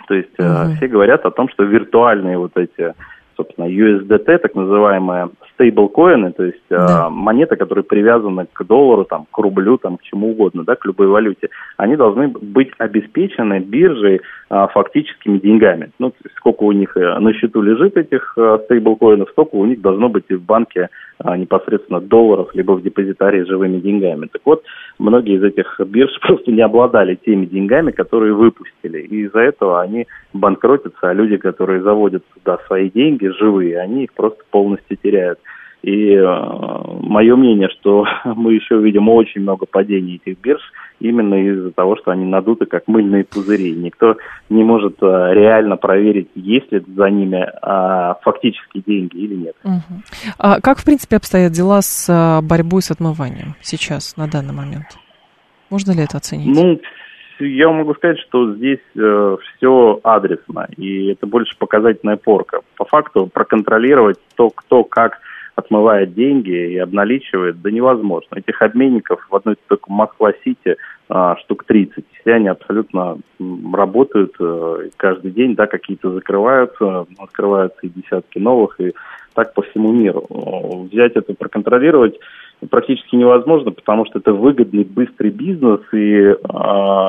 S5: То есть угу. все говорят о том, что виртуальные вот эти, собственно, USDT, так называемые стейблкоины, то есть да. э, монеты, которые привязаны к доллару, там, к рублю, там, к чему угодно, да, к любой валюте, они должны быть обеспечены биржей э, фактическими деньгами. Ну, сколько у них э, на счету лежит этих э, стейблкоинов, столько у них должно быть и в банке э, непосредственно долларов, либо в депозитарии живыми деньгами. Так вот, многие из этих бирж *laughs* просто не обладали теми деньгами, которые выпустили. И из-за этого они банкротятся, а люди, которые заводят туда свои деньги живые, они их просто полностью теряют. И э, мое мнение, что *laughs* мы еще увидим очень много падений этих бирж именно из-за того, что они надуты как мыльные пузыри. Никто не может э, реально проверить, есть ли за ними э, фактически деньги или нет.
S1: Угу. А как, в принципе, обстоят дела с э, борьбой с отмыванием сейчас, на данный момент? Можно ли это оценить?
S5: Ну, я могу сказать, что здесь э, все адресно, и это больше показательная порка. По факту проконтролировать то, кто как отмывает деньги и обналичивает, да невозможно. Этих обменников в одной только Москва-Сити а, штук 30. Все они абсолютно работают э, каждый день, да, какие-то закрываются, открываются и десятки новых, и так по всему миру. Взять это, проконтролировать практически невозможно, потому что это выгодный, быстрый бизнес, и э,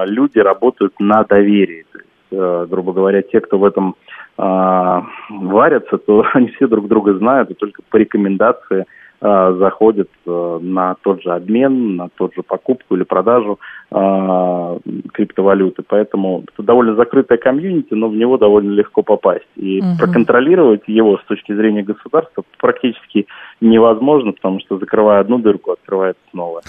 S5: люди работают на доверии. Грубо говоря, те, кто в этом э, варятся, то *laughs* они все друг друга знают, и только по рекомендации э, заходят э, на тот же обмен, на тот же покупку или продажу э, криптовалюты. Поэтому это довольно закрытое комьюнити, но в него довольно легко попасть. И угу. проконтролировать его с точки зрения государства практически невозможно, потому что закрывая одну дырку, открывается новая.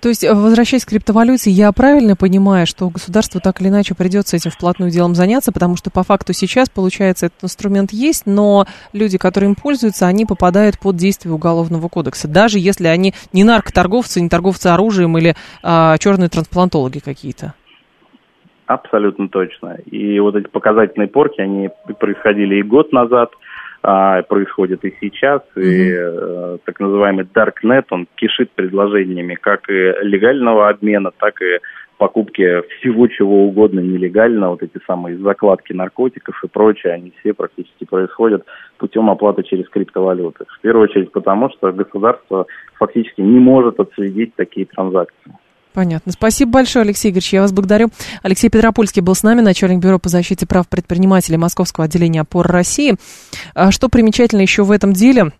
S1: То есть, возвращаясь к криптовалюте, я правильно понимаю, что государству так или иначе придется этим вплотную делом заняться, потому что по факту сейчас, получается, этот инструмент есть, но люди, которые им пользуются, они попадают под действие Уголовного кодекса, даже если они не наркоторговцы, не торговцы оружием или а, черные трансплантологи какие-то.
S5: Абсолютно точно. И вот эти показательные порки, они происходили и год назад – а, происходит и сейчас, mm-hmm. и э, так называемый Darknet, он кишит предложениями как и легального обмена, так и покупки всего чего угодно нелегально, вот эти самые закладки наркотиков и прочее, они все практически происходят путем оплаты через криптовалюты. В первую очередь потому, что государство фактически не может отследить такие транзакции.
S1: Понятно. Спасибо большое, Алексей Игоревич. Я вас благодарю. Алексей Петропольский был с нами, начальник бюро по защите прав предпринимателей Московского отделения опор России. А что примечательно еще в этом деле?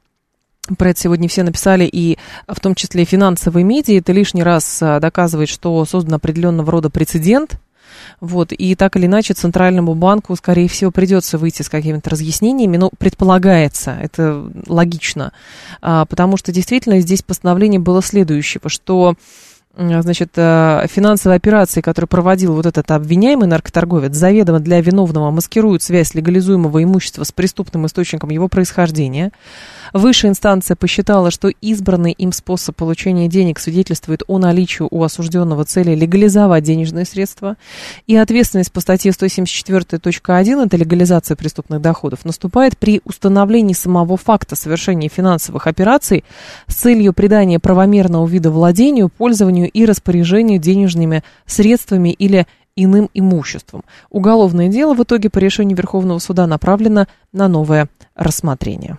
S1: Про это сегодня все написали, и в том числе финансовые медиа. Это лишний раз а, доказывает, что создан определенного рода прецедент. Вот, и так или иначе Центральному банку, скорее всего, придется выйти с какими-то разъяснениями, ну, предполагается, это логично, а, потому что действительно здесь постановление было следующего, что значит, э, финансовые операции, которые проводил вот этот обвиняемый наркоторговец, заведомо для виновного маскируют связь легализуемого имущества с преступным источником его происхождения. Высшая инстанция посчитала, что избранный им способ получения денег свидетельствует о наличии у осужденного цели легализовать денежные средства, и ответственность по статье 174.1, это легализация преступных доходов, наступает при установлении самого факта совершения финансовых операций с целью придания правомерного вида владению, пользованию и распоряжению денежными средствами или иным имуществом. Уголовное дело в итоге по решению Верховного суда направлено на новое рассмотрение.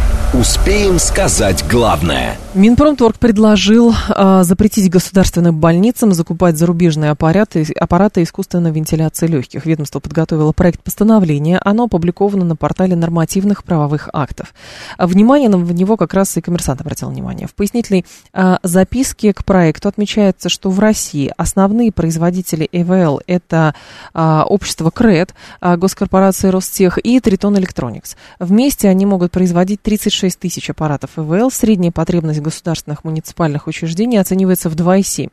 S2: Успеем сказать главное –
S1: Минпромторг предложил э, запретить государственным больницам закупать зарубежные аппараты, аппараты искусственной вентиляции легких. Ведомство подготовило проект постановления. Оно опубликовано на портале нормативных правовых актов. Внимание на него как раз и коммерсант обратил внимание. В пояснительной э, записке к проекту отмечается, что в России основные производители ЭВЛ это э, общество КРЭД, э, госкорпорация Ростех и Тритон Электроникс. Вместе они могут производить 36 тысяч аппаратов ЭВЛ. Средняя потребность государственных муниципальных учреждений оценивается в 2,7,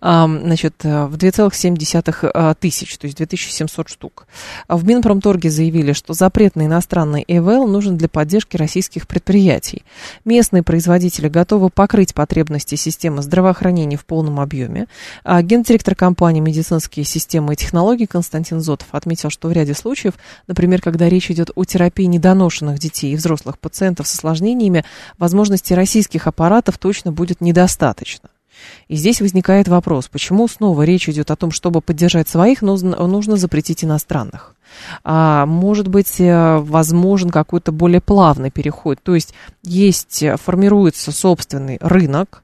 S1: значит, э, в 2,7 э, тысяч, то есть 2700 штук. А в Минпромторге заявили, что запрет на иностранный ЭВЛ нужен для поддержки российских предприятий. Местные производители готовы покрыть потребности системы здравоохранения в полном объеме. А гендиректор компании «Медицинские системы и технологии» Константин Зотов отметил, что в ряде случаев, например, когда речь идет о терапии недоношенных детей и взрослых пациентов с осложнениями, возможности российских аппаратов точно будет недостаточно. И здесь возникает вопрос, почему снова речь идет о том, чтобы поддержать своих, нужно, нужно запретить иностранных. А, может быть, э, возможен какой-то более плавный переход. То есть есть, э, формируется собственный рынок,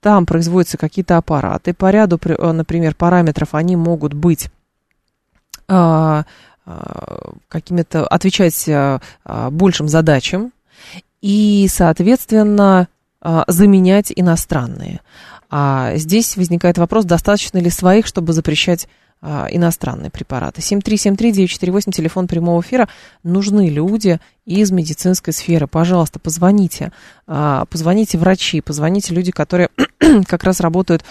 S1: там производятся какие-то аппараты, по ряду, э, например, параметров они могут быть а, а, какими-то, отвечать а, большим задачам, и, соответственно, а, заменять иностранные. А здесь возникает вопрос, достаточно ли своих, чтобы запрещать а, иностранные препараты. 7373948, телефон прямого эфира. Нужны люди из медицинской сферы. Пожалуйста, позвоните. А, позвоните врачи, позвоните люди, которые *clears throat* как раз работают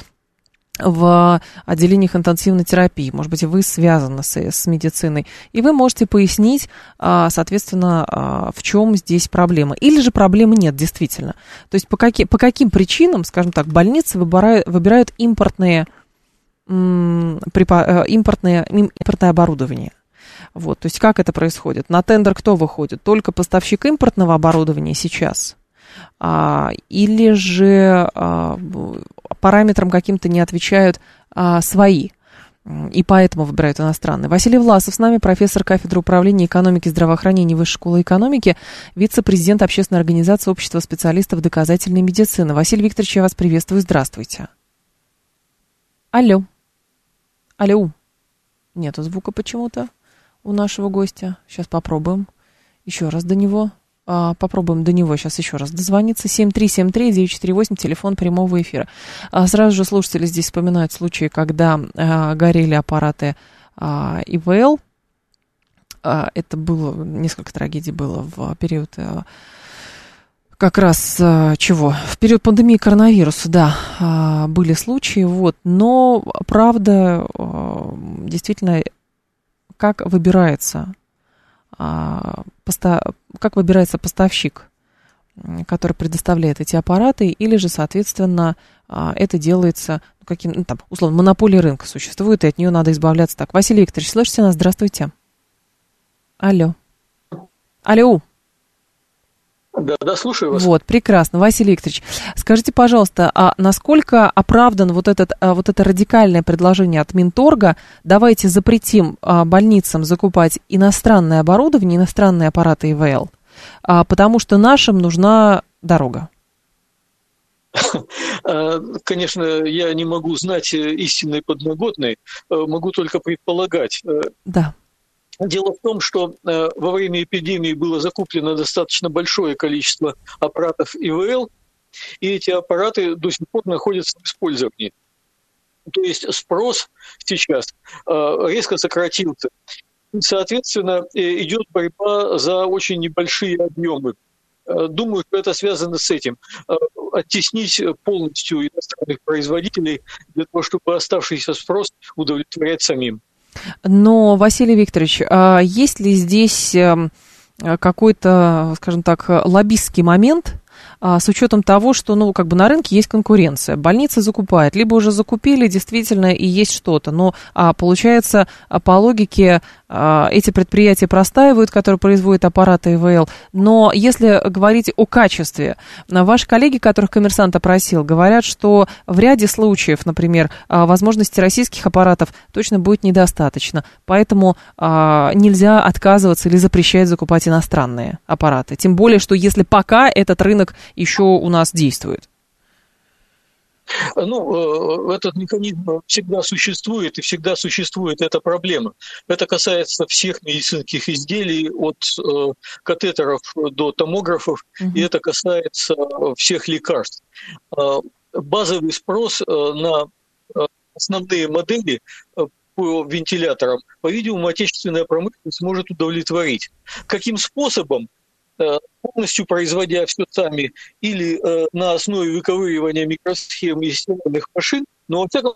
S1: в отделениях интенсивной терапии. Может быть, вы связаны с, с медициной. И вы можете пояснить, а, соответственно, а, в чем здесь проблема. Или же проблемы нет, действительно. То есть по, каки, по каким причинам, скажем так, больницы выбирают, выбирают импортные, э, импортные, импортное оборудование. Вот, то есть как это происходит? На тендер кто выходит? Только поставщик импортного оборудования сейчас – а, или же параметрам каким-то не отвечают а, свои и поэтому выбирают иностранные. Василий Власов с нами, профессор кафедры управления экономики и здравоохранения Высшей школы экономики, вице-президент общественной организации Общества специалистов доказательной медицины. Василий Викторович, я вас приветствую. Здравствуйте. Алло. Алло. Нету звука почему-то у нашего гостя. Сейчас попробуем еще раз до него. А, попробуем до него сейчас еще раз дозвониться. 7373948, телефон прямого эфира. А, сразу же слушатели здесь вспоминают случаи, когда а, горели аппараты ИВЛ. Это было, несколько трагедий было в период как раз чего? В период пандемии коронавируса, да, были случаи, вот. Но, правда, действительно, как выбирается как выбирается поставщик, который предоставляет эти аппараты, или же, соответственно, а, это делается, ну, каким, ну, там, условно, монополия рынка существует, и от нее надо избавляться так. Василий Викторович, слышите нас? Здравствуйте. Алло. Алло.
S6: Да, да, слушаю вас.
S1: Вот, прекрасно. Василий Викторович, скажите, пожалуйста, а насколько оправдан вот, этот, а, вот это радикальное предложение от Минторга, давайте запретим а, больницам закупать иностранное оборудование, иностранные аппараты ИВЛ, а, потому что нашим нужна дорога? *laughs*
S6: Конечно, я не могу знать э, истинной подноготной, э, могу только предполагать. Э,
S1: да.
S6: Дело в том, что э, во время эпидемии было закуплено достаточно большое количество аппаратов ИВЛ, и эти аппараты до сих пор находятся в использовании. То есть спрос сейчас э, резко сократился. Соответственно, э, идет борьба за очень небольшие объемы. Думаю, что это связано с этим. Оттеснить полностью иностранных производителей для того, чтобы оставшийся спрос удовлетворять самим.
S1: Но, Василий Викторович, а есть ли здесь эм, какой-то, скажем так, лоббистский момент – а, с учетом того, что, ну, как бы на рынке есть конкуренция. Больницы закупают, либо уже закупили действительно и есть что-то, но а, получается, а, по логике, эти предприятия простаивают, которые производят аппараты ИВЛ, но если говорить о качестве, ваши коллеги, которых коммерсант опросил, говорят, что в ряде случаев, например, а, возможности российских аппаратов точно будет недостаточно, поэтому а, нельзя отказываться или запрещать закупать иностранные аппараты. Тем более, что если пока этот рынок еще у нас действует?
S6: Ну, э, этот механизм всегда существует, и всегда существует эта проблема. Это касается всех медицинских изделий, от э, катетеров до томографов, угу. и это касается всех лекарств. Э, базовый спрос на основные модели по вентиляторам, по-видимому, отечественная промышленность может удовлетворить. Каким способом Э, полностью производя все сами или э, на основе выковыривания микросхем из стиральных машин, но во всяком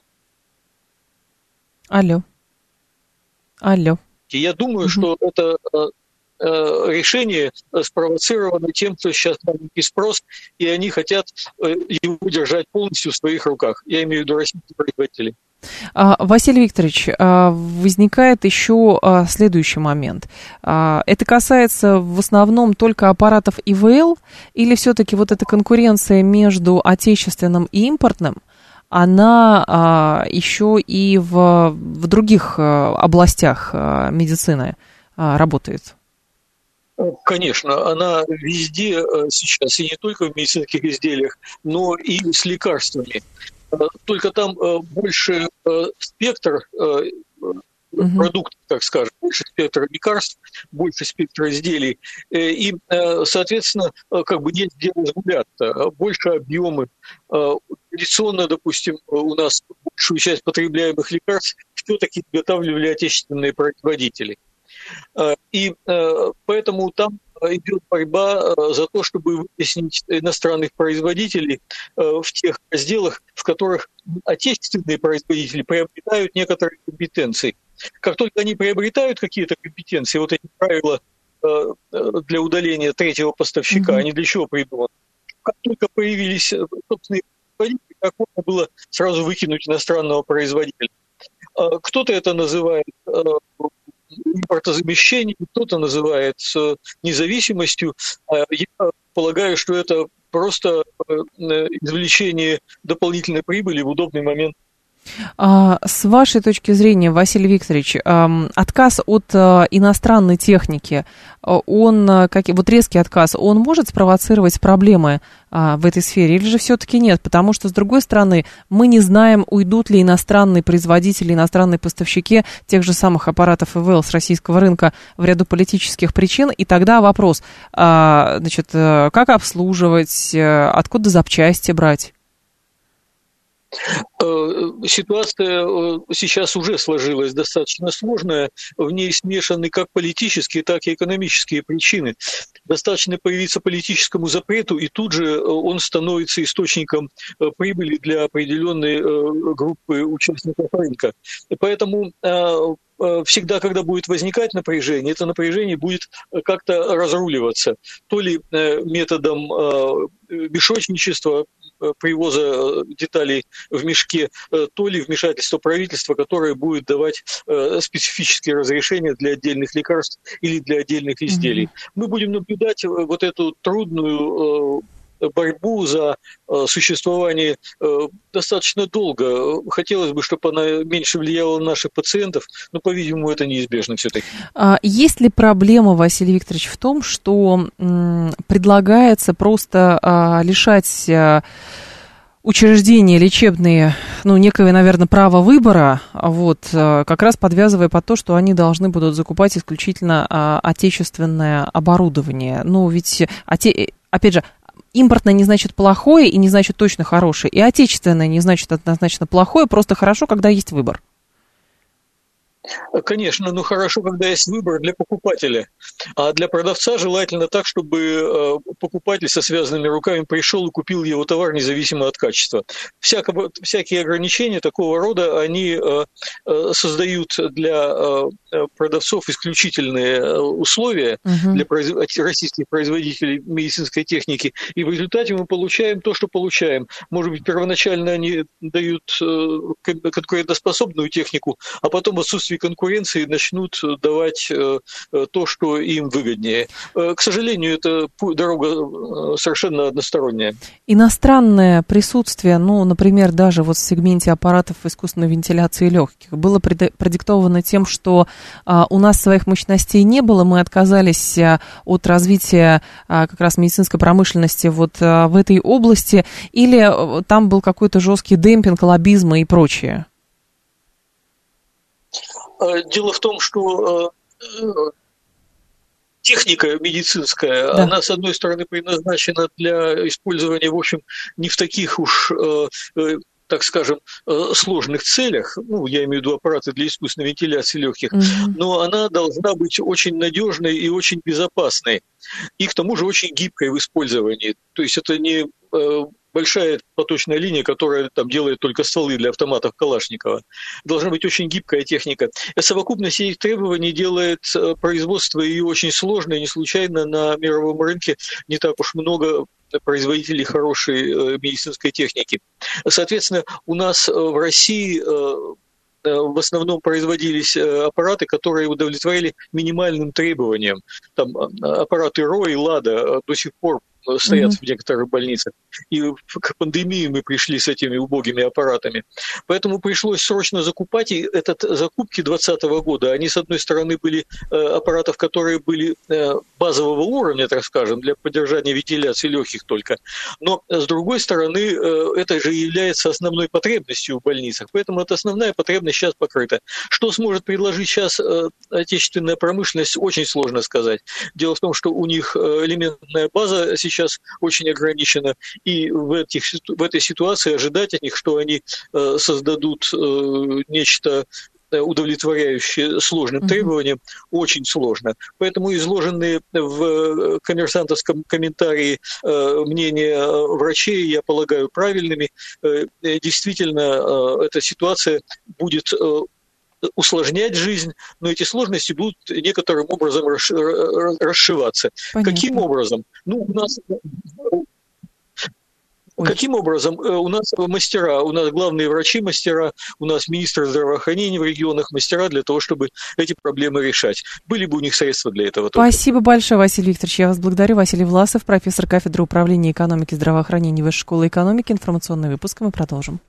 S1: Алло. Алло.
S6: Я думаю, угу. что это э, решение спровоцировано тем, что сейчас маленький спрос, и они хотят его держать полностью в своих руках. Я имею в виду российских производителей.
S1: А, Василий Викторович, а, возникает еще а, следующий момент. Это касается в основном только аппаратов ИВЛ или все-таки вот эта конкуренция между отечественным и импортным, она еще и в, в других областях медицины работает?
S6: Конечно, она везде сейчас, и не только в медицинских изделиях, но и с лекарствами. Только там э, больше э, спектр э, продуктов, так скажем, больше спектра лекарств, больше спектра изделий. И, соответственно, как бы есть где разгуляться, больше объемы. Традиционно, допустим, у нас большую часть потребляемых лекарств все-таки изготавливали отечественные производители. И поэтому там идет борьба э, за то, чтобы вытеснить иностранных производителей э, в тех разделах, в которых отечественные производители приобретают некоторые компетенции. Как только они приобретают какие-то компетенции, вот эти правила э, для удаления третьего поставщика, mm-hmm. они для чего придуманы? Как только появились собственные производители, как можно было сразу выкинуть иностранного производителя. Кто-то это называет импортозамещение, кто-то называет независимостью. А я полагаю, что это просто э, извлечение дополнительной прибыли в удобный момент
S1: с вашей точки зрения, Василий Викторович, отказ от э, иностранной техники, э, он, э, как, вот резкий отказ, он может спровоцировать проблемы а, в этой сфере или же все-таки нет? Потому что, с другой стороны, мы не знаем, уйдут ли иностранные производители, иностранные поставщики тех же самых аппаратов ИВЛ с российского рынка в ряду политических причин, и тогда вопрос, а, значит, как обслуживать, откуда запчасти брать?
S6: Э, ситуация э, сейчас уже сложилась достаточно сложная, в ней смешаны как политические, так и экономические причины. Достаточно появиться политическому запрету, и тут же э, он становится источником прибыли для определенной группы участников рынка. Поэтому всегда, когда будет возникать напряжение, это напряжение будет как-то разруливаться. То ли методом мешочничества, привоза э, деталей в мешке, э, то ли вмешательство правительства, которое будет давать специфические разрешения для отдельных лекарств или для отдельных изделий. Mm-hmm. Мы будем наблюдать вот эту трудную борьбу за существование достаточно долго. Хотелось бы, чтобы она меньше влияла на наших пациентов, но, по-видимому, это неизбежно все-таки.
S1: А есть ли проблема, Василий Викторович, в том, что предлагается просто а, лишать а, учреждения лечебные, ну, некое, наверное, право выбора, вот, как раз подвязывая под то, что они должны будут закупать исключительно отечественное оборудование. Ну, ведь, опять же, импортное не значит плохое и не значит точно хорошее, и отечественное не значит однозначно плохое, просто хорошо, когда есть выбор.
S6: Конечно, ну хорошо, когда есть выбор для покупателя. А для продавца желательно так, чтобы э, покупатель со связанными руками пришел и купил его товар независимо от качества. Всяко, всякие ограничения такого рода, они э, э, создают для продавцов исключительные условия угу. для российских производителей медицинской техники. И в результате мы получаем то, что получаем. Может быть, первоначально они дают конкурентоспособную технику, а потом отсутствие отсутствии конкуренции начнут э, давать э, э, то, что им выгоднее. К сожалению, это дорога совершенно односторонняя.
S1: Иностранное присутствие, ну, например, даже вот в сегменте аппаратов искусственной вентиляции легких, было продиктовано тем, что а, у нас своих мощностей не было, мы отказались от развития а, как раз медицинской промышленности вот в этой области, или там был какой-то жесткий демпинг, лоббизм и прочее?
S6: Э, дело в том, что э, техника медицинская, да. она, с одной стороны, предназначена для использования, в общем, не в таких уж э, так скажем, сложных целях, ну, я имею в виду аппараты для искусственной вентиляции легких, mm-hmm. но она должна быть очень надежной и очень безопасной, и к тому же очень гибкой в использовании. То есть это не большая поточная линия, которая там делает только стволы для автоматов Калашникова. Должна быть очень гибкая техника. И совокупность этих требований делает э, производство ее очень сложное. Не случайно на мировом рынке не так уж много производителей хорошей э, медицинской техники. Соответственно, у нас э, в России в основном производились аппараты, которые удовлетворяли минимальным требованиям. Там аппараты РО и ЛАДА до сих пор стоят mm-hmm. в некоторых больницах. И к пандемии мы пришли с этими убогими аппаратами. Поэтому пришлось срочно закупать. И этот закупки 2020 года, они, с одной стороны, были э, аппаратов, которые были э, базового уровня, так скажем, для поддержания вентиляции легких только. Но, с другой стороны, э, это же является основной потребностью в больницах. Поэтому эта основная потребность сейчас покрыта. Что сможет предложить сейчас э, отечественная промышленность, очень сложно сказать. Дело в том, что у них э, элементная база сейчас очень ограничена, и в, этих, в этой ситуации ожидать от них, что они э, создадут нечто удовлетворяющие сложным mm-hmm. требованиям, очень сложно. Поэтому изложенные в коммерсантовском комментарии э, мнения врачей, я полагаю, правильными. Э, действительно, э, эта ситуация будет усложнять жизнь, но эти сложности будут некоторым образом расшиваться. Понятно. Каким образом? Ну, у нас Ой. Каким образом? Э, у нас мастера, у нас главные врачи мастера, у нас министр здравоохранения в регионах мастера для того, чтобы эти проблемы решать. Были бы у них средства для этого.
S1: Спасибо только. большое, Василий Викторович. Я вас благодарю. Василий Власов, профессор кафедры управления экономики и здравоохранения Высшей школы экономики. Информационный выпуск мы продолжим.